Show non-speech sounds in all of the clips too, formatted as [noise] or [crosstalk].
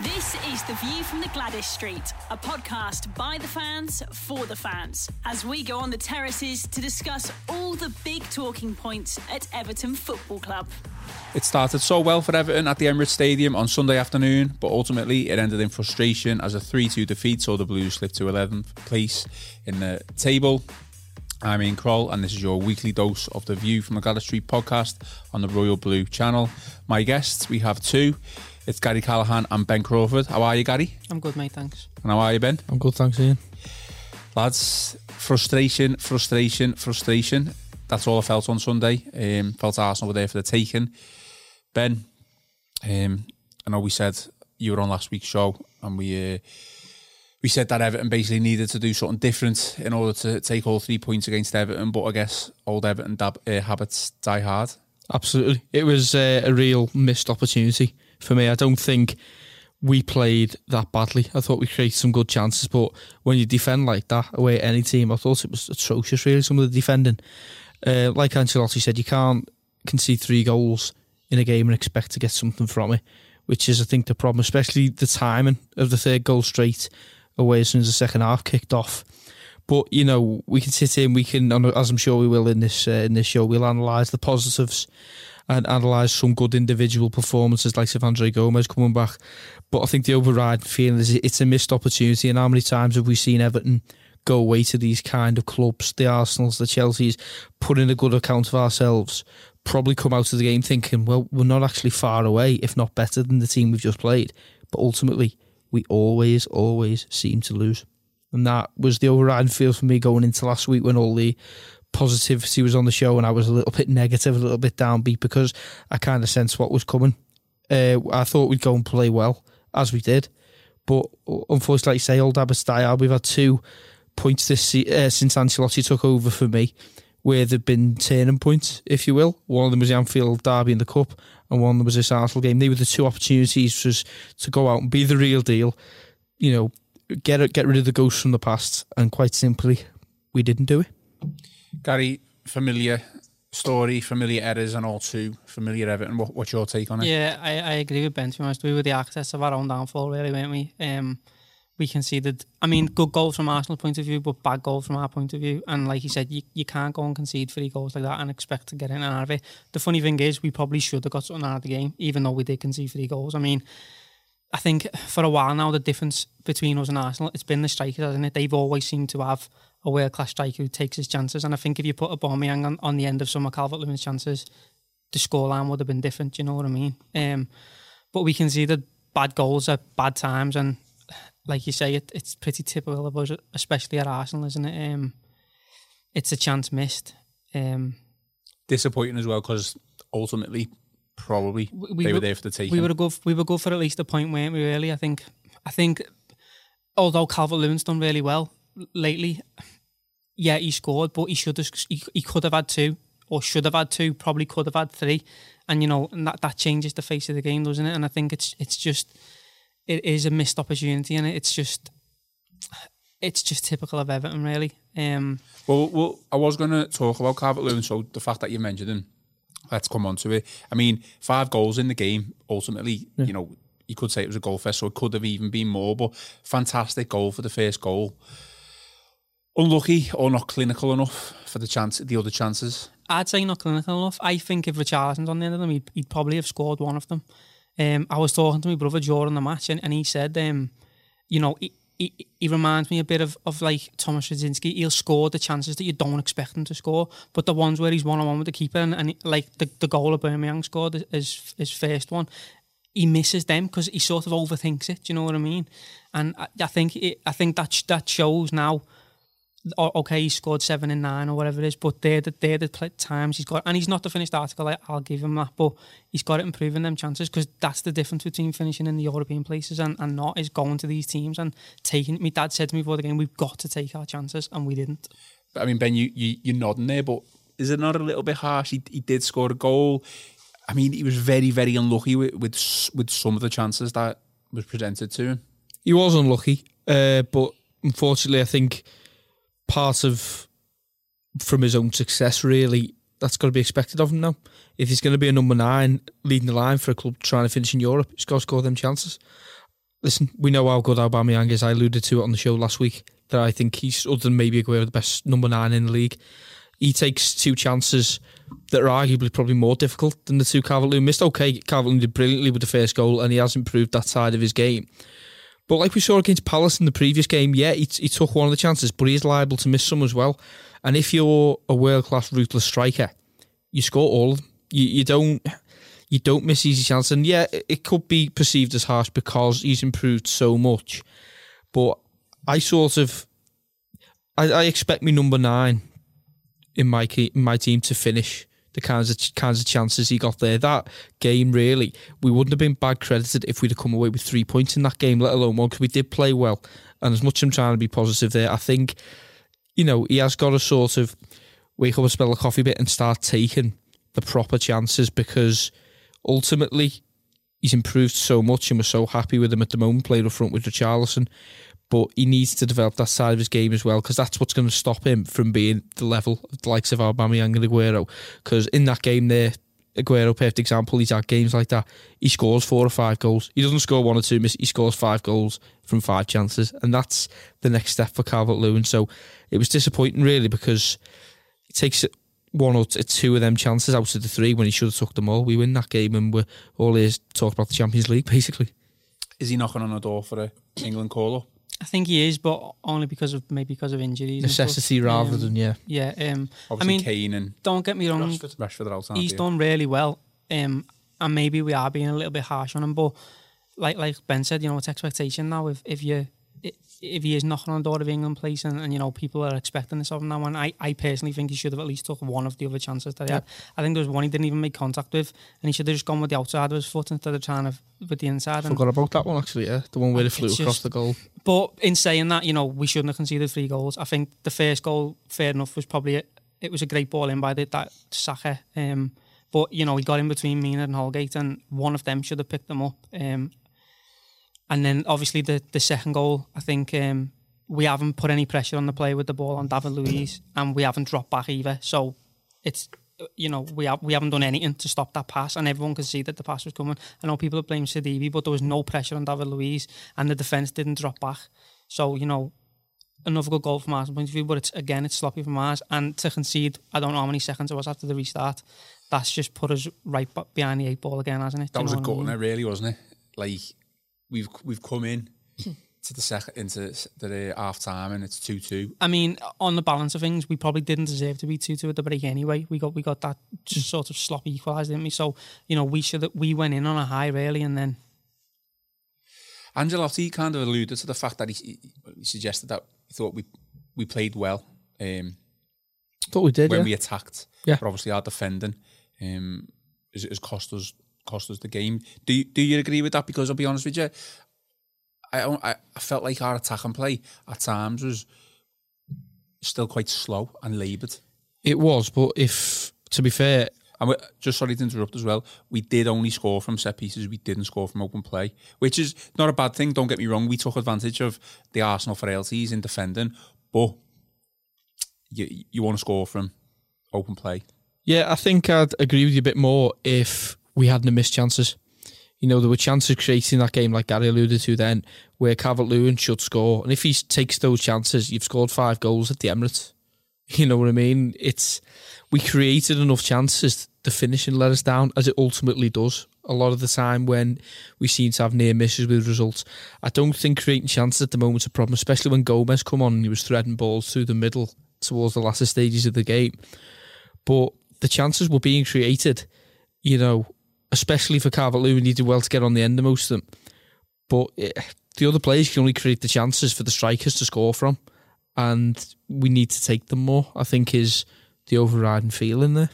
This is The View from the Gwladys Street, a podcast by the fans for the fans, as we go on the terraces to discuss all the big talking points at Everton Football Club. It started so well for Everton at the Emirates Stadium on Sunday afternoon, but ultimately it ended in frustration as a 3 2 defeat saw the Blues slip to 11th place in the table. I'm Ian Kroll, and this is your weekly dose of the View from the Gwladys Street podcast on the Royal Blue channel. My guests, we have two. It's Gary Callahan and Ben Crawford. How are you, Gary? I'm good, mate, thanks. And how are you, Ben? I'm good, thanks, Ian. Lads, frustration, frustration, frustration. That's all I felt on Sunday. Um, felt Arsenal were there for the taking. Ben, um, I know we said you were on last week's show, and we uh, we said that Everton basically needed to do something different in order to take all three points against Everton. But I guess old Everton dab, uh, habits die hard. Absolutely, it was uh, a real missed opportunity for me. I don't think we played that badly. I thought we created some good chances, but when you defend like that away at any team, I thought it was atrocious. Really, some of the defending. Uh, like Ancelotti said, you can't concede three goals in a game and expect to get something from it, which is, I think, the problem, especially the timing of the third goal straight away as soon as the second half kicked off. But you know, we can sit in, we can, as I'm sure we will in this uh, in this show, we'll analyse the positives and analyse some good individual performances like Andre Gomes coming back. But I think the overriding feeling is it's a missed opportunity. And how many times have we seen Everton go away to these kind of clubs, the Arsenals, the Chelseas, put in a good account of ourselves, probably come out of the game thinking, well, we're not actually far away, if not better than the team we've just played. But ultimately, we always, always seem to lose. And that was the overriding feel for me going into last week when all the positivity was on the show and I was a little bit negative, a little bit downbeat because I kind of sensed what was coming. Uh, I thought we'd go and play well, as we did. But unfortunately, like you say, old Abastaya, we've had two points this uh, since Ancelotti took over for me where there've been turning points, if you will. One of them was the Anfield Derby in the Cup, and one of them was this Arsenal game. They were the two opportunities for us to go out and be the real deal. You know, get get rid of the ghosts from the past, and quite simply, we didn't do it. Gary, familiar story, familiar errors, and all too familiar Everton. What, what's your take on it? Yeah, I, I agree with Ben. To be honest, we were the architects of our own downfall, really, weren't we? Um, we conceded. I mean, good goals from Arsenal point of view, but bad goals from our point of view. And like you said, you, you can't go and concede three goals like that and expect to get in and out of it. The funny thing is, we probably should have got something out of the game, even though we did concede three goals. I mean, I think for a while now, the difference between us and Arsenal, it's been the strikers, hasn't it? They've always seemed to have a world class striker who takes his chances. And I think if you put a Aubameyang on, on the end of some of Calvert Lewin's chances, the scoreline would have been different. You know what I mean? Um, but we conceded bad goals at bad times, and like you say, it, it's pretty typical of us, especially at Arsenal, isn't it? Um, it's a chance missed. Um, Disappointing as well because ultimately, probably we, they were, were there for the taking. We would go. We would go for at least a point, weren't we? Really, I think. I think, although Calvert Lewin's done really well lately, yeah, he scored, but he should have. He, he could have had two, or should have had two. Probably could have had three, and you know, and that that changes the face of the game, doesn't it? And I think it's it's just it is a missed opportunity, and it's just it's just typical of Everton, really. Um, well, well, I was going to talk about Calvert Lewin, so the fact that you mentioned him, let's come on to it. I mean, five goals in the game. Ultimately, yeah. you know, you could say it was a goal fest, so it could have even been more. But fantastic goal for the first goal. Unlucky or not clinical enough for the chance, the other chances. I'd say not clinical enough. I think if Richarlison's on the end of them, he'd, he'd probably have scored one of them. Um, I was talking to my brother during the match, and, and he said, um, you know, he, he, he, reminds me a bit of, of like Thomas Radzinski. He'll score the chances that you don't expect him to score, but the ones where he's one on one with the keeper, and, and like the, the goal of Birmingham scored his his first one, he misses them because he sort of overthinks it. Do you know what I mean? And I, I think it, I think that that shows now okay, he scored seven and nine or whatever it is, but they're the, they're the times he's got, and he's not the finished article, I, I'll give him that, but he's got it improving them chances because that's the difference between finishing in the European places and, and not, is going to these teams and taking, my dad said to me before the game, we've got to take our chances, and we didn't. I mean, Ben, you, you, you're nodding there, but is it not a little bit harsh? He, he did score a goal. I mean, he was very, very unlucky with, with, with some of the chances that was presented to him. He was unlucky, uh, but unfortunately, I think part of from his own success really that's got to be expected of him now. If he's going to be a number nine leading the line for a club trying to finish in Europe, he's got to score them chances. Listen, we know how good Aubameyang is. I alluded to it on the show last week that I think he's other than maybe Aguero the best number nine in the league. He takes two chances that are arguably probably more difficult than the two Calvert-Lewin missed. Okay, Calvert-Lewin did brilliantly with the first goal, and he has improved that side of his game. But like we saw against Palace in the previous game, yeah, he, he took one of the chances, but he is liable to miss some as well. And if you're a world class ruthless striker, you score all of them. You, you don't you don't miss easy chances. And yeah, it could be perceived as harsh because he's improved so much. But I sort of I, I expect me number nine in my in my team to finish the kinds of kinds of chances he got there. That game, really, we wouldn't have been bad credited if we'd have come away with three points in that game, let alone one, because we did play well. And as much as I'm trying to be positive there, I think, you know, he has got to sort of wake up and spell a coffee bit and start taking the proper chances because ultimately he's improved so much and we're so happy with him at the moment, played up front with Richarlison but he needs to develop that side of his game as well because that's what's going to stop him from being the level of the likes of Aubameyang and Aguero. Because in that game there, Aguero, perfect example, he's had games like that. He scores four or five goals. He doesn't score one or two, he scores five goals from five chances. And that's the next step for Calvert Lewin. So it was disappointing, really, because it takes one or two of them chances out of the three when he should have took them all. We win that game and we're all here talk about the Champions League, basically. Is he knocking on the door for a England call up? I think he is, but only because of maybe because of injuries. Necessity rather um, than yeah. Yeah. Um, Obviously I mean, Kane and don't get me wrong. Rashford, Rashford are out, He's done really well. Um, and maybe we are being a little bit harsh on him, but like like Ben said, you know, it's expectation now. If if you if he is knocking on the door of England place and, and you know people are expecting this of him now and I, I personally think he should have at least took one of the other chances that he yeah. had. I think there was one he didn't even make contact with and he should have just gone with the outside of his foot instead of trying to with the inside. Forgot about that one actually, yeah. The one where it flew across just, the goal. But in saying that, you know, we shouldn't have conceded three goals. I think the first goal, fair enough, was probably it. It was a great ball in by the, that Saka. Um, but you know, he got in between Mina and Holgate, and one of them should have picked them up. Um, and then obviously the the second goal, I think um, we haven't put any pressure on the play with the ball on David Luiz, and we haven't dropped back either. So it's you know we have, we haven't done anything to stop that pass, and everyone could see that the pass was coming. I know people are blaming Sidibe, but there was no pressure on David Luiz, and the defence didn't drop back. So you know another good goal from Arsenal point of view, but it's again it's sloppy from ours, and to concede I don't know how many seconds it was after the restart. That's just put us right behind the eight ball again, hasn't it? That was a gut, I mean? really, wasn't it? Like we've we've come in to the second into the uh, half time and it's two two. I mean, on the balance of things, we probably didn't deserve to be two two at the break anyway. We got we got that just sort of sloppy equalised, didn't we? So you know, we should we went in on a high really, and then. Ancelotti kind of alluded to the fact that he, he suggested that he thought we we played well. Um, thought we did when yeah. we attacked. Yeah, but obviously our defending um, has, has cost us cost us the game. Do you, do you agree with that? Because I'll be honest with you, I, I, I felt like our attack and play at times was still quite slow and laboured. It was, but if to be fair, and we, just sorry to interrupt as well, we did only score from set pieces. We didn't score from open play, which is not a bad thing. Don't get me wrong. We took advantage of the Arsenal frailties in defending, but you you want to score from open play. Yeah, I think I'd agree with you a bit more if we hadn't missed chances. You know, there were chances created in that game, like Gary alluded to then, where Calvert Lewin should score. And if he takes those chances, you've scored five goals at the Emirates. [laughs] You know what I mean? It's we created enough chances. The finishing let us down, as it ultimately does. A lot of the time when we seem to have near misses with results, I don't think creating chances at the moment is a problem, especially when Gomes come on and he was threading balls through the middle towards the latter stages of the game. But the chances were being created, you know, especially for Calvert, Lewin, he did well to get on the end of most of them. But it, eh, the other players can only create the chances for the strikers to score from. and we need to take them more. I think is the overriding feeling there.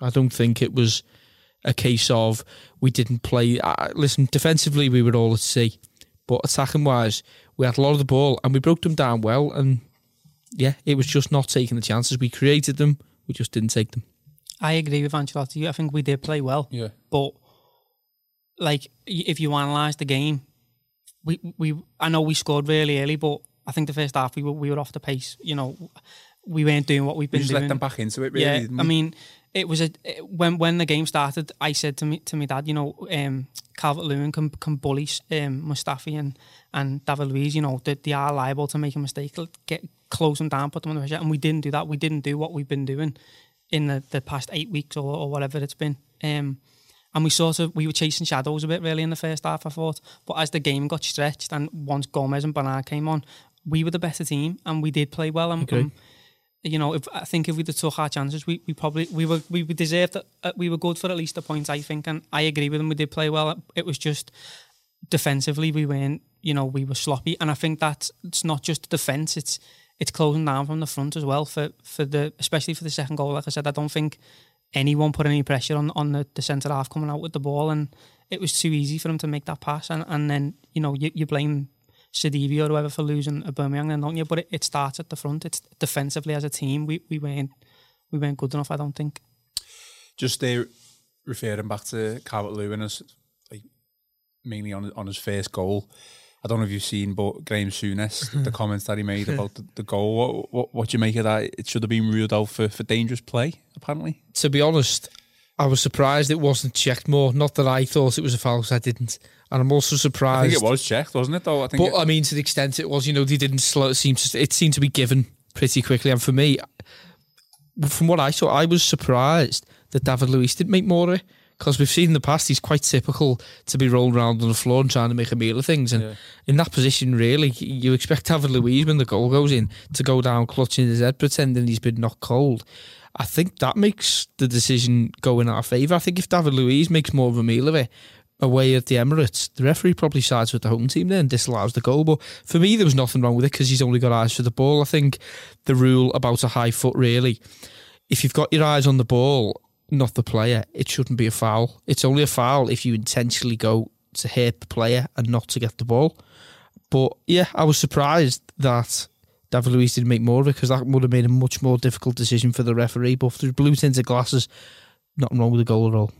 I don't think it was a case of we didn't play. Uh, listen, defensively we were all at sea, but attacking wise, we had a lot of the ball and we broke them down well. And yeah, it was just not taking the chances. We created them, we just didn't take them. I agree with Ancelotti. I think we did play well. Yeah. But like, if you analyse the game, we we I know we scored really early, but I think the first half we were we were off the pace. You know, we weren't doing what we've been we just doing. let them back into it. Really, yeah, didn't I mean, it was a when when the game started. I said to me to my dad, you know, um, Calvert Lewin can can bully um, Mustafi and and David Luiz. You know, they, they are liable to make a mistake, get close them down, put them on the pressure, and we didn't do that. We didn't do what we've been doing in the, the past eight weeks or, or whatever it's been. Um, and we sort of we were chasing shadows a bit really in the first half, I thought. But as the game got stretched and once Gomes and Bernard came on, we were the better team and we did play well. And, Agree. and you know, if I think if we'd have took our chances, we, we probably we were we deserved uh, we were good for at least a point. I think, and I agree with them. We did play well. It was just defensively we weren't. You know, we were sloppy, and I think that it's not just defence. It's it's closing down from the front as well for for the especially for the second goal. Like I said, I don't think anyone put any pressure on on the, the centre half coming out with the ball, and it was too easy for them to make that pass. And and then you know you, you blame Sidibe or whoever for losing Aubameyang, then don't you? But it, it starts at the front. It's defensively as a team, we, we weren't we weren't good enough. I don't think. just referring back to Calvert Lewin as like mainly on on his first goal. I don't know if you've seen, but Graham Souness, the mm-hmm. comments that he made about the, the goal. What, what what do you make of that? It should have been ruled out for, for dangerous play. Apparently, To be honest, I was surprised it wasn't checked more. Not that I thought it was a foul, because I didn't. And I'm also I surprised. think it was checked, wasn't it? Though I think. But it- I mean, to the extent it was, you know, they didn't slow. It seemed to, it seemed to be given pretty quickly. And for me, from what I saw, I was surprised that David Luiz didn't make more of it because we've seen in the past he's quite typical to be rolling around on the floor and trying to make a meal of things. And Yeah. in that position, really, you expect David Luiz when the goal goes in to go down clutching his head, pretending he's been knocked cold. I think that makes the decision go in our favour. I think if David Luiz makes more of a meal of it away at the Emirates, the referee probably sides with the home team then disallows the goal. But for me, there was nothing wrong with it because he's only got eyes for the ball. I think the rule about a high foot really, if you've got your eyes on the ball, not the player, it shouldn't be a foul. It's only a foul if you intentionally go to hit the player and not to get the ball. But yeah, I was surprised that David Luiz didn't make more of it because that would have made a much more difficult decision for the referee. But through blue tinted glasses, nothing wrong with the goal at all.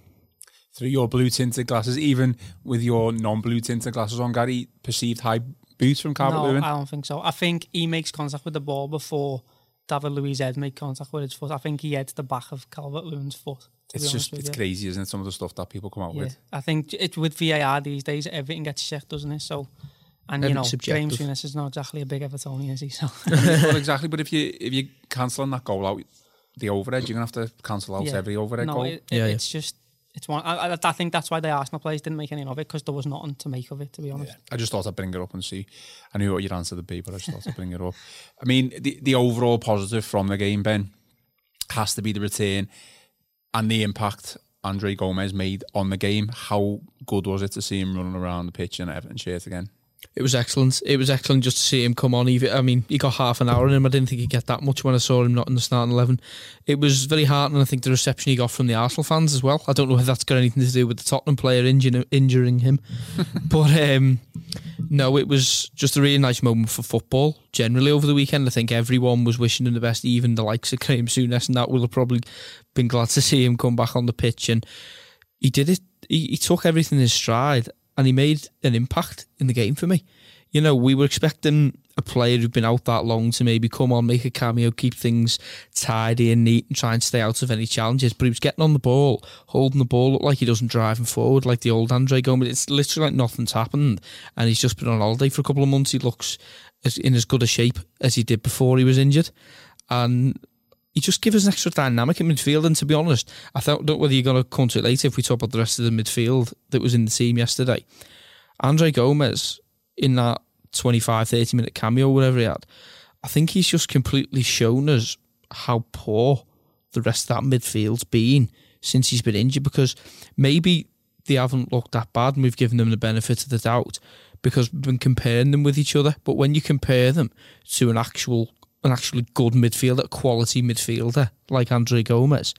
through your blue tinted glasses, even with your non blue tinted glasses on, Gary perceived high boots from Calvert no, I don't think so. I think he makes contact with the ball before David Luiz head make contact with his foot. I think he heads the back of Calvert Lewin's foot. It's just it's you. crazy, isn't it? Some of the stuff that people come out Yeah, with. I think it with VAR these days, everything gets checked, doesn't it? So, and you know, Everything's Graham subjective. Is not exactly a big Evertonian, is he? So, [laughs] well, exactly. But if you if you cancelling that goal out, the overhead, you're gonna have to cancel out Yeah. every overhead no, goal. it, it, Yeah, yeah. it's just it's one. I, I, I think that's why the Arsenal players didn't make any of it because there was nothing to make of it. To be honest, I just thought I'd bring it up and see. I knew what your answer would be, but I just thought I'd bring it up. I mean, the the overall positive from the game, Ben, has to be the return and the impact Andre Gomes made on the game. How good was it to see him running around the pitch in an Everton shirt again? It was excellent. It was excellent just to see him come on. Even I mean, he got half an hour in him. I didn't think he'd get that much when I saw him not in the starting eleven. It was very heartening. I think the reception he got from the Arsenal fans as well. I don't know if that's got anything to do with the Tottenham player injuring, injuring him, [laughs] but um, no, it was just a really nice moment for football generally over the weekend. I think everyone was wishing him the best, even the likes of Graham Souness, and that will have probably been glad to see him come back on the pitch. And he did it. He, he took everything in his stride, and he made an impact in the game for me. You know, we were expecting a player who'd been out that long to maybe come on, make a cameo, keep things tidy and neat, and try and stay out of any challenges. But he was getting on the ball, holding the ball, looked like he doesn't drive driving forward like the old Andre Gomes. It's literally like nothing's happened, and he's just been on holiday for a couple of months. He looks as, in as good a shape as he did before he was injured, and he just gives us an extra dynamic in midfield. And to be honest, I thought, don't know whether you're going to come to it later if we talk about the rest of the midfield that was in the team yesterday. Andre Gomes in that 25, 30 minute cameo, whatever he had, I think he's just completely shown us how poor the rest of that midfield's been since he's been injured because maybe they haven't looked that bad and we've given them the benefit of the doubt. because we've been comparing them with each other. But when you compare them to an actual, an actually good midfielder, a quality midfielder like Andre Gomes,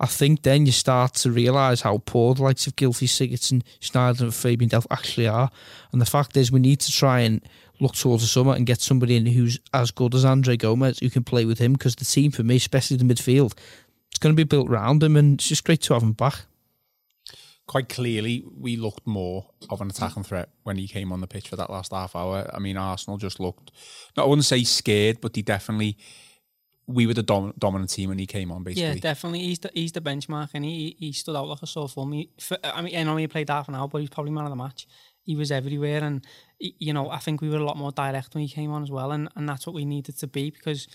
I think then you start to realise how poor the likes of Gylfi, Sigurdsson, Schneider, and Fabian Delph actually are. And the fact is, we need to try and look towards the summer and get somebody in who's as good as Andre Gomes who can play with him because the team for me, especially the midfield, it's going to be built around him, and it's just great to have him back. Quite clearly, we looked more of an attacking threat when he came on the pitch for that last half hour. I mean, Arsenal just looked, I wouldn't say scared, but they definitely we were the dom- dominant team when he came on, basically. Yeah, definitely. He's the he's the benchmark, and he he stood out like a sore thumb. He, for, I mean, I know he played half an hour, but he's probably man of the match. He was everywhere, and you know, I think we were a lot more direct when he came on as well, and, and that's what we needed to be because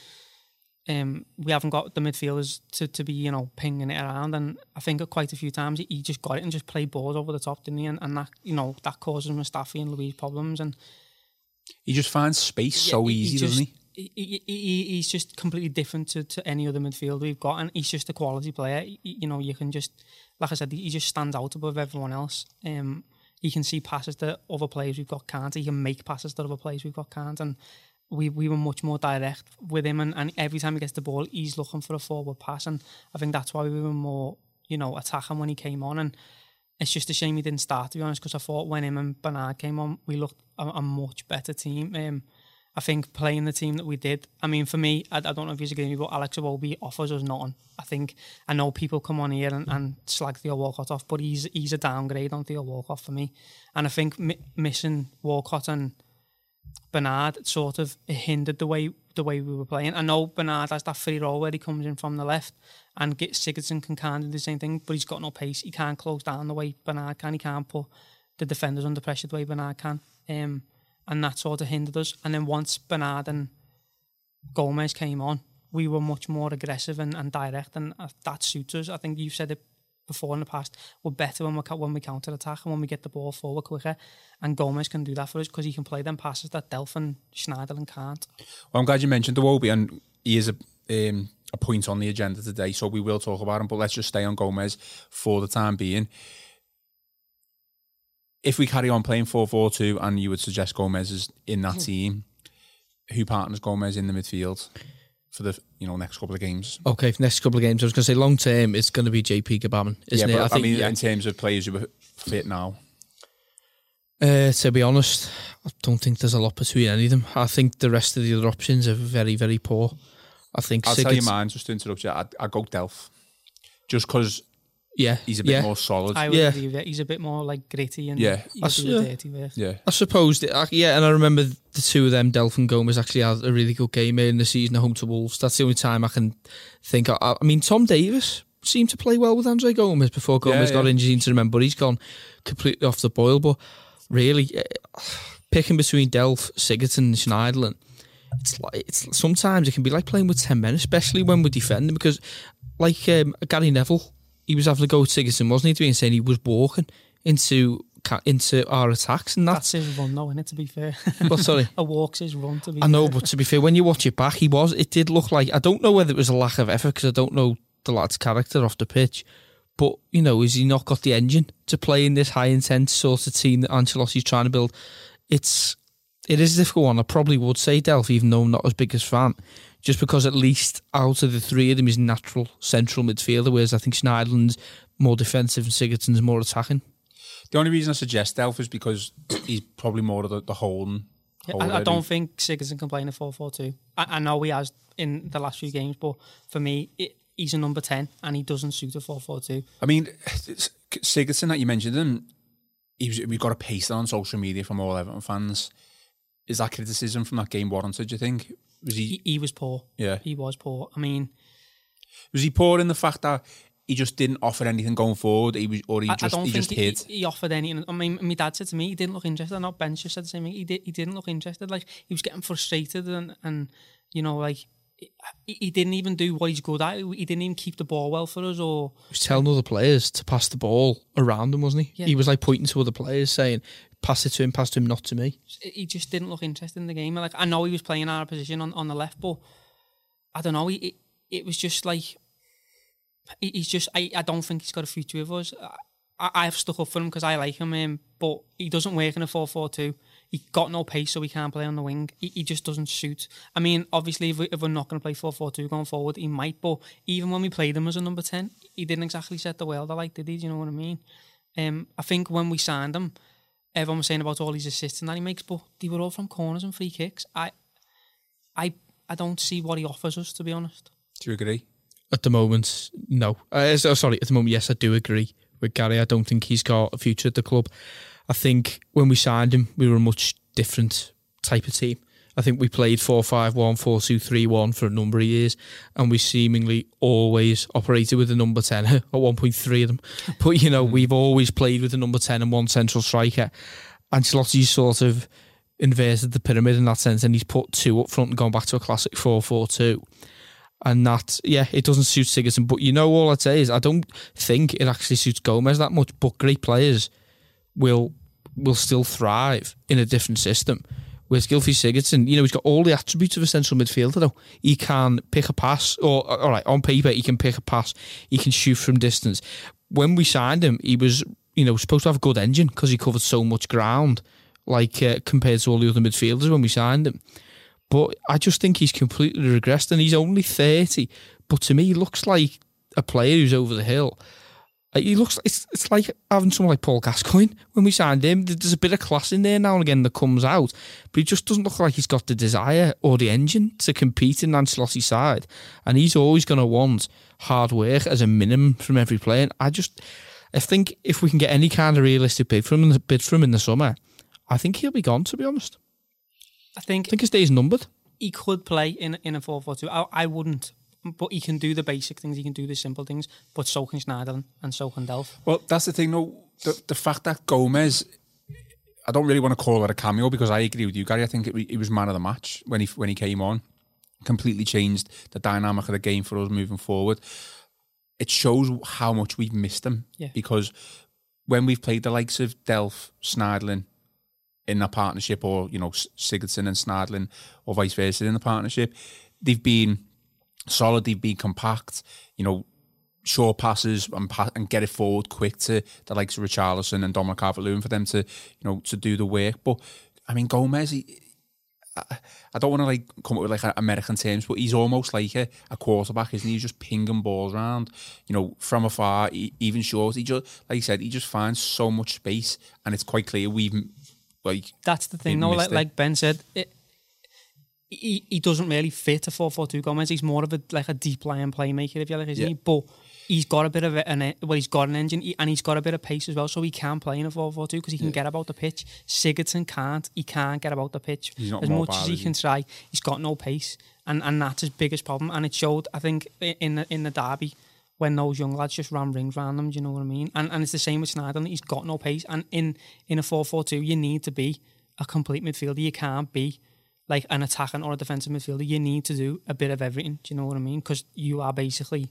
um, we haven't got the midfielders to, to be you know pinging it around, and I think quite a few times he just got it and just played balls over the top, didn't he? And, and that you know that causes Mustafi and Luiz problems, and he just finds space yeah, so easy, he just, doesn't he? he, he, he's just completely different to, to any other midfield we've got, and he's just a quality player. He, you know, you can just, like I said, he just stands out above everyone else. Um, he can see passes that other players we've got can't. He can make passes that other players we've got can't, and we we were much more direct with him. And, and every time he gets the ball, he's looking for a forward pass, and I think that's why we were more, you know, attacking when he came on. And it's just a shame he didn't start, to be honest, because I thought when him and Bernard came on, we looked a, a much better team. Um, I think playing the team that we did, I mean, for me, I, I don't know if you agree with me, but Alex Iwobi offers us nothing. I think, I know people come on here and, and slag Theo Walcott off, but he's he's a downgrade on Theo Walcott for me. And I think mi- missing Walcott and Bernard sort of hindered the way the way we were playing. I know Bernard has that free role where he comes in from the left and get Sigurdsson can kind of do the same thing, but he's got no pace. He can't close down the way Bernard can. He can't put the defenders under pressure the way Bernard can. Um, and that sort of hindered us. And then once Bernard and Gomes came on, we were much more aggressive and, and direct, and uh, that suits us. I think you've said it before in the past. We're better when we when we counter attack and when we get the ball forward quicker. And Gomes can do that for us because he can play them passes that Delph and Schneiderlin can't. Well, I'm glad you mentioned the Wobie, and he is a um, a point on the agenda today, so we will talk about him. But let's just stay on Gomes for the time being if we carry on playing 4 4 2 and you would suggest Gomes is in that team, who partners Gomes in the midfield for the you know next couple of games? Okay, for next couple of games, I was going to say long term, it's going to be JP Gbamin, isn't yeah, it? I, think, I mean, yeah. in terms of players who are fit now. Uh, to be honest, I don't think there's a lot between any of them. I think the rest of the other options are very, very poor. I think I'll tell you mine, just to interrupt you. I'd, I'd go Delph. Just because yeah, he's a bit yeah. more solid. I would Yeah. agree with that. He's a bit more like gritty and Yeah. he'll That's- do the yeah. dirty work. yeah, I suppose, that, uh, yeah, and I remember the two of them, Delph and Gomes, actually had a really good game in the season at home to Wolves. That's the only time I can think. I, I mean, Tom Davies seemed to play well with Andre Gomes before Gomes Yeah, got yeah. injured. Into remember, but he's gone completely off the boil. But really, eh, picking between Delph, Sigurdsson, and Schneiderlin, it's like it's sometimes it can be like playing with ten men, especially when we're defending. Because, like um, Gary Neville, he was having to go Sigurdsson, wasn't he? To be saying he was walking into into our attacks, and That's that's. his run, though, it, to be fair. Well, sorry. [laughs] a walk's his run, to be I know, fair. but to be fair, when you watch it back, he was. It did look like I don't know whether it was a lack of effort because I don't know the lad's character off the pitch. But you know, has he not got the engine to play in this high intense sort of team that Ancelotti's trying to build? It's it is a difficult one. I probably would say Delphi, even though I'm not as big as fan, just because at least out of the three of them is natural central midfielder, whereas I think Schneiderlin's more defensive and Sigurdsson's more attacking. The only reason I suggest Delph is because [clears throat] he's probably more of the, the holding. Yeah. I, I don't think Sigurdsson can play in a 4 4 2. I, I know he has in the last few games, but for me, it, he's a number 10 and he doesn't suit a 4 4 2. I mean, Sigurdsson that you mentioned him, he was, we've got a paste on social media from all Everton fans. Is that criticism from that game warranted? Do you think was he? He, he was poor. Yeah, He was poor. I mean, was he poor in the fact that he just didn't offer anything going forward? He was, or he I, I just don't he just he, hid. he offered anything. I mean, my dad said to me he didn't look interested. Not Ben just said the same thing. He did. He didn't look interested. Like he was getting frustrated and and you know like he, didn't even do what he's good at. He didn't even keep the ball well for us. Or He was telling other players to pass the ball around him, wasn't he? Yeah. He was like pointing to other players, saying, "Pass it to him, pass to him, not to me." he just didn't look interested in the game. Like I know he was playing out of position on, on the left, but I don't know. He, it, it was just like he, he's just. I, I don't think he's got a future with us. I, I, I've stuck up for him because I like him, um, but he doesn't work in a four four two. 4 2. He got no pace, so he can't play on the wing. He, he just doesn't shoot. I mean, obviously, if, we, if we're not going to play 4 4 2 going forward, he might, but even when we played him as a number 10, he didn't exactly set the world alight, did he? Do you know what I mean? Um, I think when we signed him, everyone was saying about all his assists and that he makes, but they were all from corners and free kicks. I, I, I don't see what he offers us, to be honest. Do you agree? At the moment, no. Uh, sorry, at the moment, yes, I do agree with Gary. I don't think he's got a future at the club. I think when we signed him, we were a much different type of team. I think we played 4 5 1, 4 2 3 1 for a number of years, and we seemingly always operated with a number 10, [laughs] at one point three of them. [laughs] But, you know, hmm. we've always played with a number 10 and one central striker. And Ancelotti sort of inverted the pyramid in that sense, and he's put two up front and gone back to a classic 4 4 2 and that yeah, it doesn't suit Sigurdsson. But you know, all I'd say is I don't think it actually suits Gomes that much. But great players will will still thrive in a different system. With Gylfi Sigurdsson, you know, he's got all the attributes of a central midfielder. Though he can pick a pass, or all right, on paper he can pick a pass. He can shoot from distance. When we signed him, he was you know supposed to have a good engine because he covered so much ground, like uh, compared to all the other midfielders when we signed him. But I just think he's completely regressed, and he's only thirty. But to me, he looks like a player who's over the hill. Uh, He looks. It's it's like having someone like Paul Gascoigne when we signed him. There's a bit of class in there now and again that comes out, but he just doesn't look like he's got the desire or the engine to compete in Ancelotti's side. And he's always going to want hard work as a minimum from every player. And I just, I think if we can get any kind of realistic bid from him, bid from him in the summer, I think he'll be gone. To be honest, I think I think his day's numbered. he could play in in a 4 4 2. I, I wouldn't. But he can do the basic things, he can do the simple things, but so can Schneiderlin and so can Delph. Well, that's the thing, though. The, the fact that Gomes, I don't really want to call it a cameo because I agree with you, Gary. I think it, he was man of the match when he when he came on. Completely changed the dynamic of the game for us moving forward. It shows how much we've missed him Yeah. because when we've played the likes of Delph, Schneiderlin in that partnership, or you know Sigurdsson and Schneiderlin, or vice versa in the partnership, they've been solid. They've been compact. You know, short passes and pa- and get it forward quick to the likes of Richarlison and Dominic Calvert-Lewin for them to you know to do the work. But I mean Gomes, he, I, I don't want to like come up with like American terms, but he's almost like a, a quarterback, isn't he? He's just pinging balls around, you know, from afar, e- even short. He just like you said, he just finds so much space, and it's quite clear we've like That's the thing, He no, like, it. like Ben said, it, he, he doesn't really fit a 4 4 2 Gomes. He's more of a like a deep lying playmaker, if you like, isn't Yeah. he? But he's got a bit of an well, he's got an engine and he's got a bit of pace as well, so he can play in a 4 4 2 because he can get about the pitch. Sigurdsson can't. He can't get about the pitch as much as he is he? can try. He's got no pace, and, and that's his biggest problem. And it showed, I think, in the in the derby. When those young lads just ran rings around them, do you know what I mean? And and it's the same with Snyder. He's got no pace. And in in a 4 4 2, you need to be a complete midfielder. You can't be like an attacking or a defensive midfielder. You need to do a bit of everything. Do you know what I mean? Because you are basically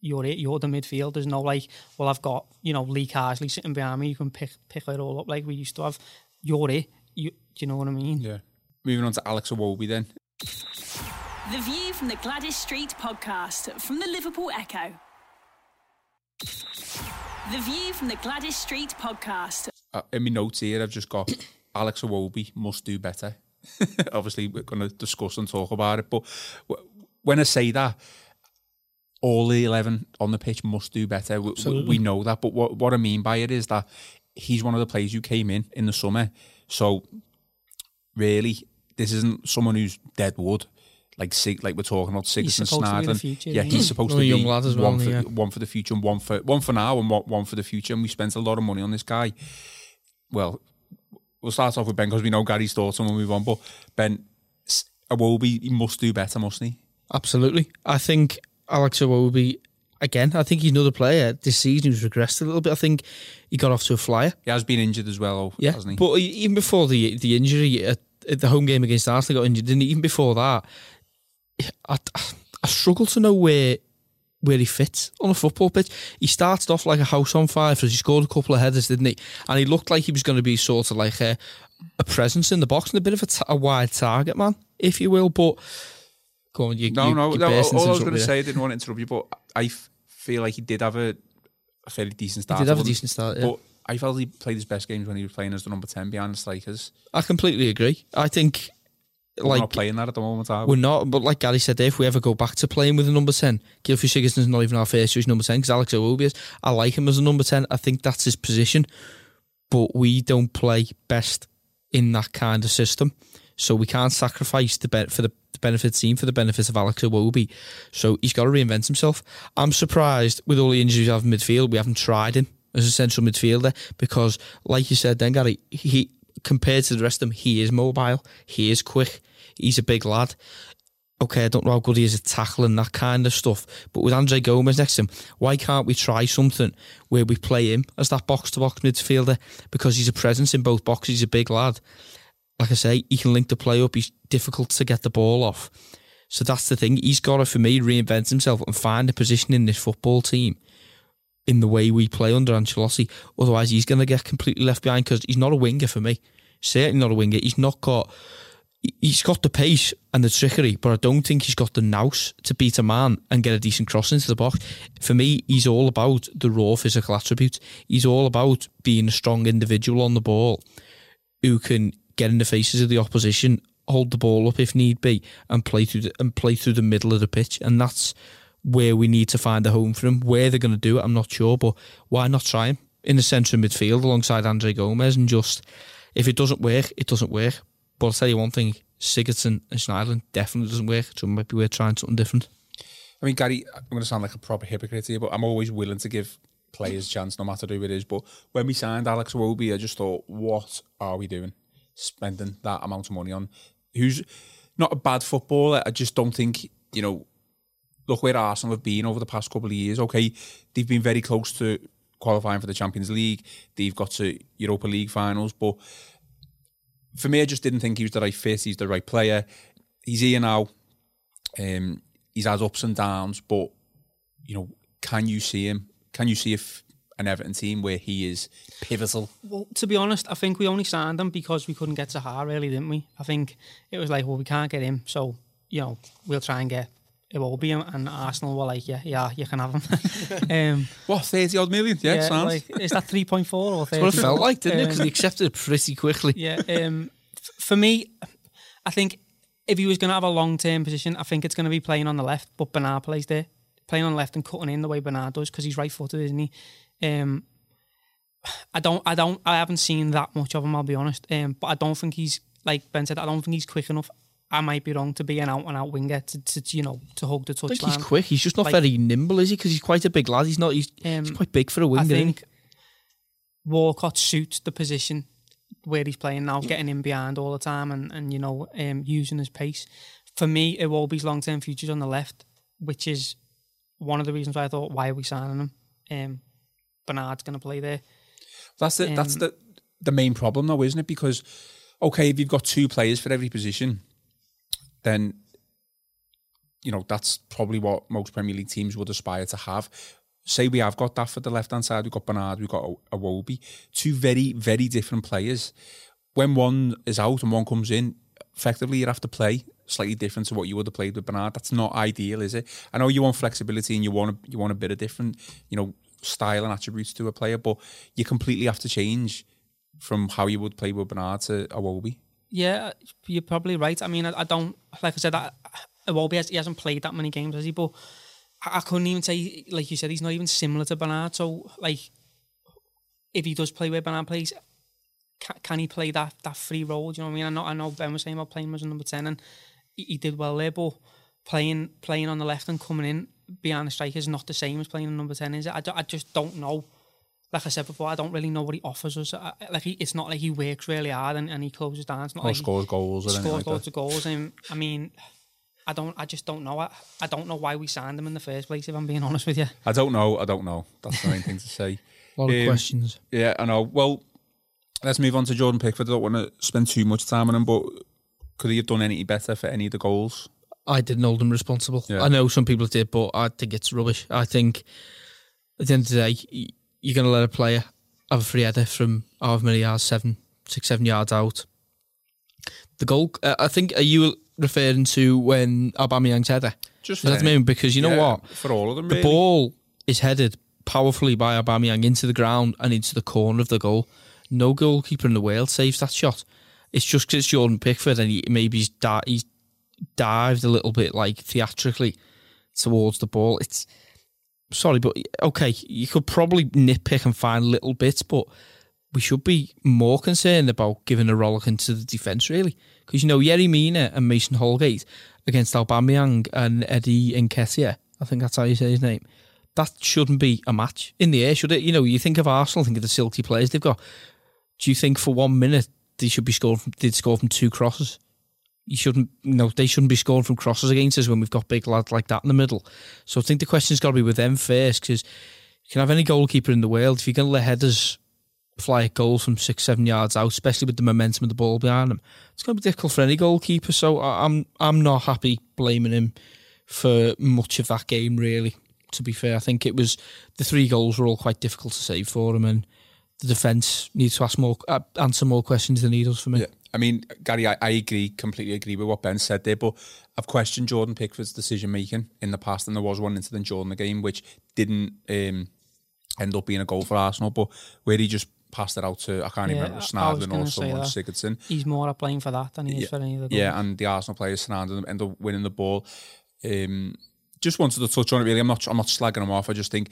you're it. You're the midfield. There's no like, well, I've got you know Lee Carsley sitting behind me. You can pick pick it all up like we used to have. You're it. You do you know what I mean? yeah. Moving on to Alex Iwobi then. The View from the Gwladys Street podcast from the Liverpool Echo. The View from the Gwladys Street podcast. uh, in my notes here, I've just got [coughs] Alex Iwobi must do better. [laughs] Obviously, we're going to discuss and talk about it, but when I say that, all the 11 on the pitch must do better. We, we, know that, but what, what I mean by it is that he's one of the players who came in in the summer. So, really, this isn't someone who's dead wood. Like like we're talking about Sigurdsson, to be future, yeah, he's supposed to be young lad as one for yeah. one for the future and one for one for now and one for the future. And we spent a lot of money on this guy. Well, we'll start off with Ben because we know Gary's thoughts and we'll move on. But Ben, Iwobi, he must do better, mustn't he? Absolutely. I think Alex Iwobi, again, I think he's another player. This season who's regressed a little bit. I think he got off to a flyer. He has been injured as well, Yeah. hasn't he? But even before the the injury at, at the home game against Arsenal, got injured. Didn't he? Even before that, I, I struggle to know where where he fits on a football pitch. He started off like a house on fire because he scored a couple of headers, didn't he? And he looked like he was going to be sort of like a, a presence in the box and a bit of a, t- a wide target man, if you will. But go on, you, no, you, no, you no. All burst I was going to say, I didn't want to interrupt you, but I f- feel like he did have a a fairly decent start. He did have a decent start. Yeah. But I felt he played his best games when he was playing as the number 10 behind the strikers. I completely agree. I think, like, we're not playing that at the moment, are we're not. But like Gary said, if we ever go back to playing with a number ten, Gylfi Sigurdsson's not even our first choice number ten because Alex Iwobi is. I like him as a number ten. I think that's his position, but we don't play best in that kind of system. So we can't sacrifice the ben- for the, the benefit team for the benefits of Alex Iwobi. So he's got to reinvent himself. I'm surprised with all the injuries we have in midfield, we haven't tried him as a central midfielder because, like you said, then Gary, he compared to the rest of them, he is mobile, he is quick, he's a big lad. Okay, I don't know how good he is at tackling that kind of stuff, but with Andre Gomes next to him, why can't we try something where we play him as that box to box midfielder because he's a presence in both boxes, he's a big lad like I say, he can link the play up. He's difficult to get the ball off. So that's the thing. He's got to, for me, reinvent himself and find a position in this football team in the way we play under Ancelotti. Otherwise, he's going to get completely left behind because he's not a winger for me. Certainly not a winger. He's not got. He's got the pace and the trickery, but I don't think he's got the nous to beat a man and get a decent cross into the box. For me, he's all about the raw physical attributes. He's all about being a strong individual on the ball who can get in the faces of the opposition, hold the ball up if need be, and play through the, and play through the middle of the pitch. And that's where we need to find a home for him. Where they're going to do it, I'm not sure, but why not try him in the centre of midfield alongside Andre Gomes and just if it doesn't work, it doesn't work. But I'll tell you one thing: Sigurdsson and Schneiderlin definitely doesn't work. So it might be worth trying something different. I mean, Gary, I'm going to sound like a proper hypocrite here, but I'm always willing to give players a chance, no matter who it is. But when we signed Alex Iwobi, I just thought, what are we doing? Spending that amount of money on who's not a bad footballer. I just don't think, you know, look where Arsenal have been over the past couple of years. Okay, they've been very close to qualifying for the Champions League. They've got to Europa League finals, but for me, I just didn't think he was the right fit. He's the right player. He's here now. Um, he's had ups and downs, but you know, can you see him? Can you see if an Everton team where he is pivotal? Well, to be honest, I think we only signed him because we couldn't get Zaha, really, didn't we? I think it was like, well, we can't get him, so you know, we'll try and get it will be him. And Arsenal were like, yeah, yeah, you can have him. [laughs] um, What thirty odd million? Yeah, yeah, sounds. like, is that three point four or That's what it felt like, didn't it? Because Um, he accepted it pretty quickly. Yeah. Um, f- for me, I think if he was going to have a long term position, I think it's going to be playing on the left, but Bernard plays there, playing on the left and cutting in the way Bernard does because he's right footed, isn't he? Um, I don't, I don't, I haven't seen that much of him. I'll be honest. Um, but I don't think he's like Ben said. I don't think he's quick enough. I might be wrong to be an out and out winger to, to, you know to hug the I think he's quick. He's just not Like- very nimble, is he? Because he's quite a big lad. He's not. He's, he's Um, quite big for a winger. I think Walcott suits the position where he's playing now, getting in behind all the time and, and you know, um, using his pace. For me, it will Iwobi's long term future's on the left, which is one of the reasons why I thought, why are we signing him? Um, Bernard's going to play there. That's the that's Um, the the main problem though, isn't it? Because okay, if you've got two players for every position, then you know that's probably what most Premier League teams would aspire to have. Say we have got that for the left hand side, we've got Bernard, we've got Iwobi, two very very different players. When one is out and one comes in, effectively you'd have to play slightly different to what you would have played with Bernard. That's not ideal, is it? I know you want flexibility and you want a, you want a bit of different, you know, style and attributes to a player, but you completely have to change from how you would play with Bernard to Iwobi. Yeah, you're probably right. I mean, I, I don't, like I said, I, Iwobi he hasn't played that many games, has he? But I, I couldn't even say, like you said, he's not even similar to Bernard. So, like, if he does play where Bernard plays, can, can he play that that free role? Do you know what I mean? I know, I know Ben was saying about playing as a number 10 and he, he did well there, but playing playing on the left and coming in behind the striker is not the same as playing on number 10, is it? I, I just don't know. Like I said before, I don't really know what he offers us. I, like he, It's not like he works really hard and, and he closes down. It's not Or like he- scores goals or scores like loads that. of goals. And I mean, I don't. I just don't know. I, I don't know why we signed him in the first place. If I'm being [laughs] honest with you. I don't know. I don't know. That's the main thing to say. [laughs] a lot of Um, questions. Yeah, I know. Well, let's move on to Jordan Pickford. I don't want to spend too much time on him, but could he have done any better for any of the goals? I didn't hold him responsible. Yeah. I know some people did, but I think it's rubbish. I think at the end of the day, y- you're going to let a player have a free header from however many yards, seven, six, seven yards out. The goal, uh, I think, are you referring to when Aubameyang's header? Just Does that any- mean because you know Yeah, what? For all of them, The really. ball is headed powerfully by Aubameyang into the ground and into the corner of the goal. No goalkeeper in the world saves that shot. It's just because it's Jordan Pickford and he maybe he's, di- he's dived a little bit like theatrically towards the ball. It's sorry, but okay, you could probably nitpick and find little bits, but we should be more concerned about giving a rollicking to the defence, really. Because, you know, Yerry Mina and Mason Holgate against Aubameyang and Eddie Nketiah, I think that's how you say his name, that shouldn't be a match in the air, should it? You know, you think of Arsenal, think of the silky players they've got. Do you think for one minute they should be scored from, they'd score from two crosses? You shouldn't, you know, they shouldn't be scoring from crosses against us when we've got big lads like that in the middle. So I think the question's got to be with them first because you can have any goalkeeper in the world if you're going to let headers fly at goals from six, seven yards out, especially with the momentum of the ball behind them. It's going to be difficult for any goalkeeper. So I'm I'm not happy blaming him for much of that game. Really, to be fair, I think it was the three goals were all quite difficult to save for him, and the defence needs to ask more, uh, answer more questions than he does for me. Yeah. I mean, Gary, I, I agree, completely agree with what Ben said there, but I've questioned Jordan Pickford's decision making in the past, and there was one incident during the game which didn't um, end up being a goal for Arsenal, but where he just passed it out to I can't Yeah, even remember Snarden or someone. Sigurdsson. He's more at blame for that than he is Yeah. for any of the goals. Yeah, and the Arsenal players surrounding them end up winning the ball. Um, just wanted to touch on it really. I'm not I'm not slagging him off. I just think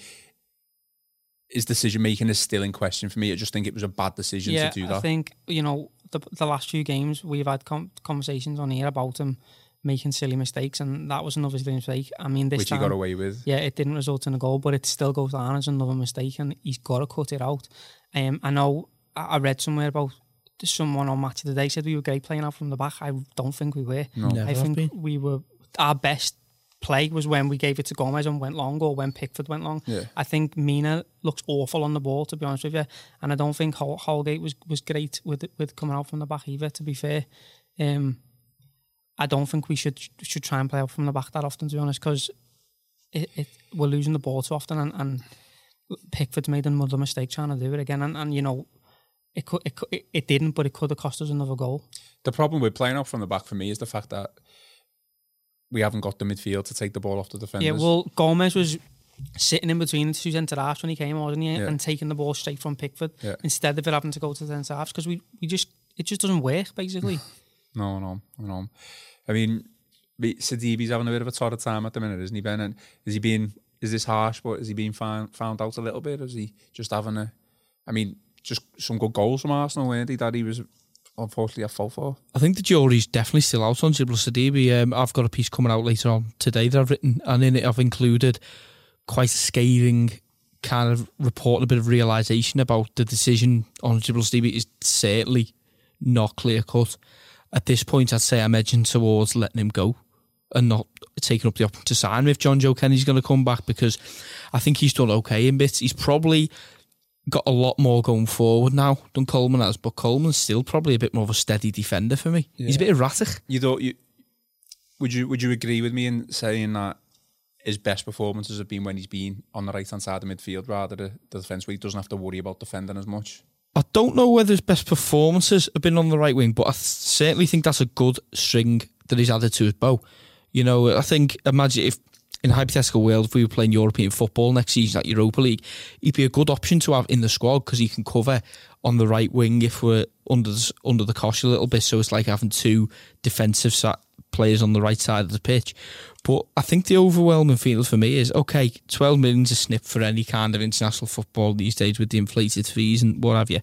his decision making is still in question for me. I just think it was a bad decision yeah, to do that. I think you know the the last few games we've had com- conversations on here about him making silly mistakes, and that was another silly mistake. I mean, this which he got away with. yeah, it didn't result in a goal, but it still goes down as another mistake, and he's got to cut it out. Um, I know I I read somewhere about someone on Match of the Day said we were great playing out from the back. I don't think we were. Never I think been. we were our best play was when we gave it to Gomes and went long, or when Pickford went long. Yeah. I think Mina looks awful on the ball, to be honest with you, and I don't think Hol- Holgate was was great with with coming out from the back either. To be fair, um, I don't think we should should try and play out from the back that often, to be honest, because it, it we're losing the ball too often, and, and Pickford's made another mistake trying to do it again, and, and you know. It, could, it, it, it didn't, but it could have cost us another goal. The problem with playing out from the back for me is the fact that we haven't got the midfield to take the ball off the defenders. Yeah, well, Gomes was sitting in between the two centre halves when he came, wasn't he? Yeah. And taking the ball straight from Pickford Yeah. instead of it having to go to the centre halves because we, we just it just doesn't work basically. [laughs] No, no, no. I mean, Sidibé's having a bit of a torrid time at the minute, isn't he, Ben? And is he being, is this harsh, but is he being found, found out a little bit? Or is he just having a, I mean, just some good goals from Arsenal, weren't he, that he was unfortunately at fall for? I think the jury's definitely still out on Djibril Sidibé. Um, I've got a piece coming out later on today that I've written, and in it I've included quite a scathing kind of report, a bit of realization about the decision on Djibril Sidibé is certainly not clear cut. At this point, I'd say I'm edging towards letting him go and not taking up the option to sign if Jonjoe Kenny's going to come back because I think he's done okay in bits. He's probably got a lot more going forward now than Coleman has, but Coleman's still probably a bit more of a steady defender for me. He's a bit erratic. You thought you, would you, would you agree with me in saying that his best performances have been when he's been on the right hand side of midfield rather than the defence where he doesn't have to worry about defending as much? I don't know whether his best performances have been on the right wing, but I th- certainly think that's a good string that he's added to his bow. You know, I think imagine if in a hypothetical world, if we were playing European football next season at Europa League, he'd be a good option to have in the squad because he can cover on the right wing if we're under the, under the cosh a little bit. So it's like having two defensive players on the right side of the pitch. But I think the overwhelming feeling for me is okay, 12 million's a snip for any kind of international football these days with the inflated fees and what have you.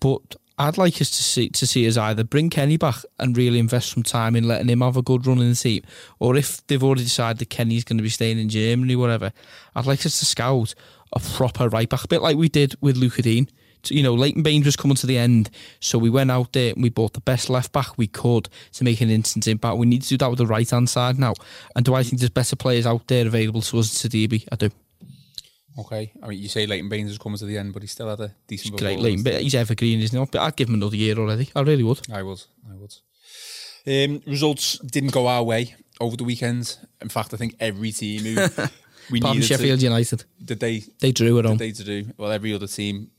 But I'd like us to see to see us either bring Kenny back and really invest some time in letting him have a good run in the team, or if they've already decided that Kenny's going to be staying in Germany, whatever, I'd like us to scout a proper right back, a bit like we did with Lucas Digne. You know, Leighton Baines was coming to the end, so we went out there and we bought the best left back we could to make an instant impact. We need to do that with the right hand side now. And do I think there's better players out there available to us than Sidibé? I do. Okay. I mean, you say Leighton Baines is coming to the end, but he still had a decent Great. Leighton, but he's evergreen, isn't he? But I'd give him another year already. I really would. I would. I would. Um, results didn't go our way over the weekend. In fact, I think every team who [laughs] we needed Sheffield to, United, did they they drew at home. they to do well. Every other team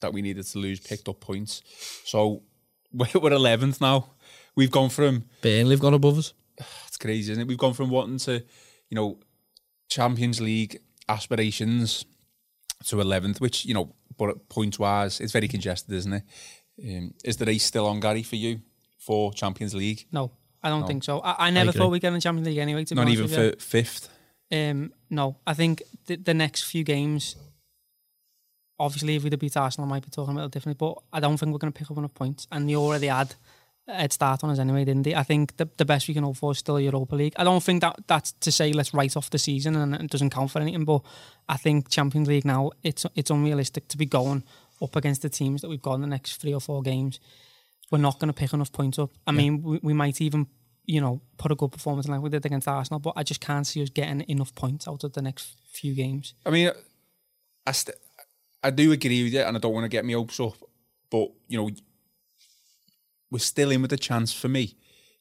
that we needed to lose picked up points. So [laughs] we're we're eleventh now. We've gone from Burnley have gone above us. [sighs] it's crazy, isn't it? We've gone from wanting to, you know, Champions League aspirations to 11th, which, you know, but point wise, it's very congested, isn't it? Um, is the race still on, Gary, for you for Champions League? No, I don't No. think so. I, I never agree. thought we'd get in the Champions League anyway. To Not even with you. for fifth? Um, no, I think the, the next few games, obviously, if we'd have beat Arsenal, I might be talking a little differently, but I don't think we're going to pick up enough points. And they already had head start on us anyway, didn't they? I think the, the best we can hope for is still Europa League. I don't think that that's to say let's write off the season and it doesn't count for anything, but I think Champions League now, it's it's unrealistic to be going up against the teams that we've got in the next three or four games. We're not going to pick enough points up. I mean, we, we might even you know, put a good performance like we did against Arsenal, but I just can't see us getting enough points out of the next few games. I mean, I, st- I do agree with you, and I don't want to get my hopes up, but you know, we're still in with a chance for me,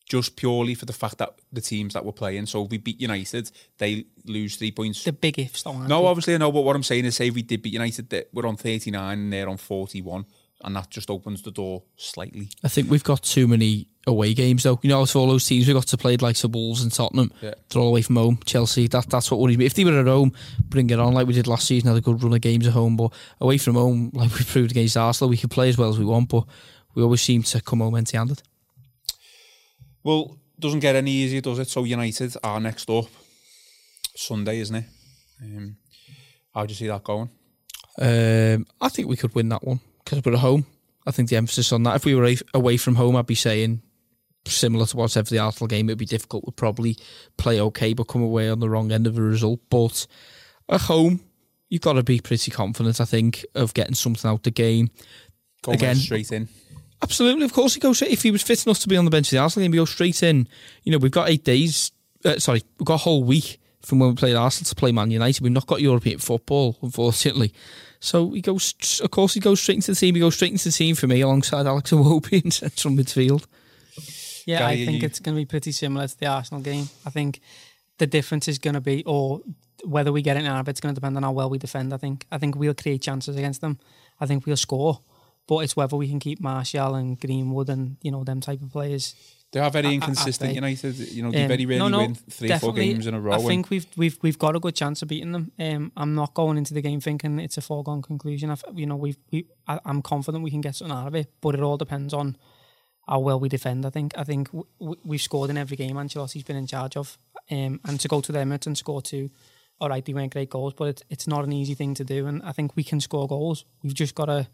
just purely for the fact that the teams that we're playing. So if we beat United, they lose three points. The big ifs, though. no, obviously I know, but what I'm saying is, say if we did beat United, that we're on 39 and they're on 41, and that just opens the door slightly. I think we've got too many away games though. You know, it's all those teams we've got to play like the Wolves and Tottenham. Yeah. They're all away from home. Chelsea, that that's what worries me. If they were at home, bring it on like we did last season, had a good run of games at home, but away from home, like we proved against Arsenal, we could play as well as we want, but we always seem to come home empty handed. Well, doesn't get any easier, does it? So United are next up Sunday, isn't it? Um, how do you see that going? Um, I think we could win that one because we're at home. I think the emphasis on that. If we were a- away from home, I'd be saying similar to whatever the Arsenal game. It'd be difficult. We'd probably play okay, but come away on the wrong end of a result. But at home, you've got to be pretty confident. I think of getting something out the game. Go Again- straight in. Absolutely, of course he goes. If he was fit enough to be on the bench of the Arsenal game, he goes straight in. You know, we've got eight days. Uh, sorry, we've got a whole week from when we played Arsenal to play Man United. We've not got European football, unfortunately. So he goes. Of course, he goes straight into the team. He goes straight into the team for me alongside Alex Iwobi [laughs] in central midfield. Yeah, Gary, I think you- it's going to be pretty similar to the Arsenal game. I think the difference is going to be, or whether we get it now, our it's going to depend on how well we defend. I think. I think we'll create chances against them. I think we'll score, but it's whether we can keep Martial and Greenwood and you know them type of players. They are very inconsistent. United, you know, they Um, very rarely no, no, win three four games in a row. I think we've we've we've got a good chance of beating them. Um, I'm not going into the game thinking it's a foregone conclusion. I've, you know, we've we I, I'm confident we can get something out of it, but it all depends on how well we defend. I think I think w- w- we've scored in every game Ancelotti's been in charge of, um, and to go to the Emirates and score two. All right, they weren't great goals, but it's it's not an easy thing to do, and I think we can score goals. We've just got to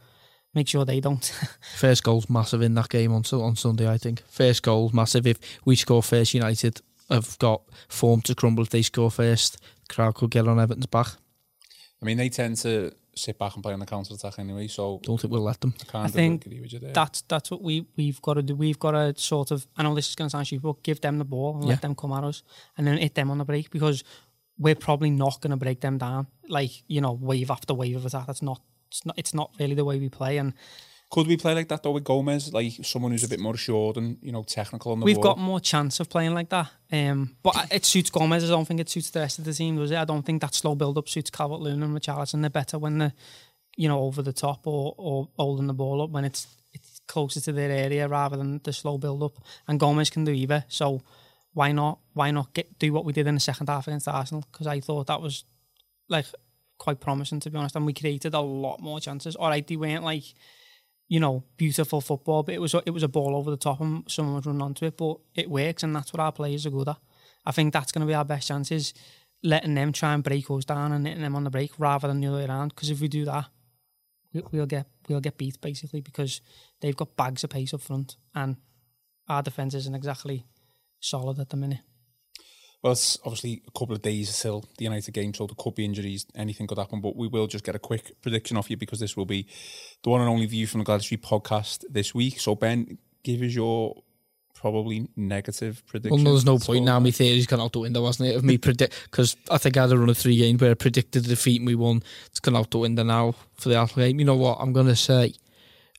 make sure they don't. [laughs] First goal's massive in that game on on Sunday. I think first goal's massive. If we score first, United have got form to crumble. If they score first, the crowd could get on Everton's back. I mean, they tend to sit back and play on the counter attack anyway. So Don't think we'll let them. I I think agree with you there. that's that's what we we've got to do. We've got to sort of. I know this is going to sound stupid, but give them the ball and Yeah. let them come at us, and then hit them on the break because we're probably not going to break them down. Like you know, wave after wave of attack. That's not. It's not. It's not really the way we play, and Could we play like that though with Gomes, like someone who's a bit more assured and you know technical on the we've ball? got more chance of playing like that. Um, but it suits Gomes. I don't think it suits the rest of the team, does it? I don't think that slow build up suits Calvert Lewin and Richarlison. They're better when they're, you know, over the top or, or holding the ball up when it's it's closer to their area rather than the slow build up. And Gomes can do either. So why not? Why not get do what we did in the second half against Arsenal? Because I thought that was like quite promising to be honest, and we created a lot more chances. All right, they weren't like you know, beautiful football, but it was it was a ball over the top and someone was running onto it. But it works, and that's what our players are good at. I think that's going to be our best chances, letting them try and break us down and hitting them on the break rather than the other way around. Because if we do that, we- we'll get we'll get beat basically because they've got bags of pace up front, and our defense isn't exactly solid at the minute. Well, it's obviously a couple of days till the United game, so there could be injuries, anything could happen. But we will just get a quick prediction off you because this will be the one and only view from the Gwladys Street podcast this week. So, Ben, give us your probably negative prediction. no, there's no point now. My theory's gone out the window, wasn't it? Of me predict because I think I had a run of three games where I predicted the defeat and we won. It's gone out the window now for the Arsenal game. You know what? I'm going to say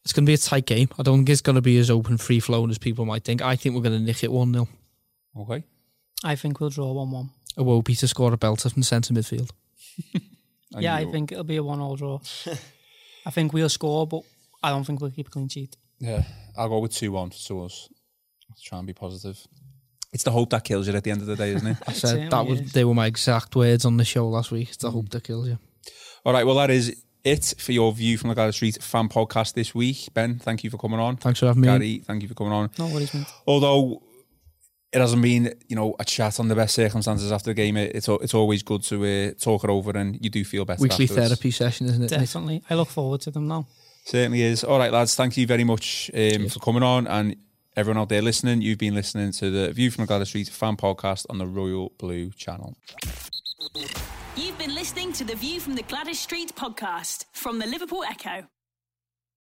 it's going to be a tight game. I don't think it's going to be as open, free flowing as people might think. I think we're going to nick it one 0 Okay. I think we'll draw one one. A Wobie to score a belter from centre midfield. [laughs] Yeah, I think it'll be a one all draw. [laughs] I think we'll score, but I don't think we'll keep a clean sheet. Yeah, I'll go with 2 1 to us. Let's try and be positive. It's the hope that kills you at the end of the day, isn't it? [laughs] I said that was they were my exact words on the show last week. It's the hope mm. that kills you. All right, well, that is it for your view from the Gwladys Street fan podcast this week. Ben, thank you for coming on. Thanks for having me. Gary, thank you for coming on. No worries, mate. Although it hasn't been, you know, a chat on the best circumstances after the game, it- it's it's always good to uh, talk it over, and you do feel better. Weekly afterwards. therapy session, isn't it? Definitely. I look forward to them now. Certainly is. All right, lads. Thank you very much um, for coming on, and everyone out there listening. You've been listening to the View from the Gwladys Street fan podcast on the Royal Blue channel. You've been listening to the View from the Gwladys Street podcast from the Liverpool Echo.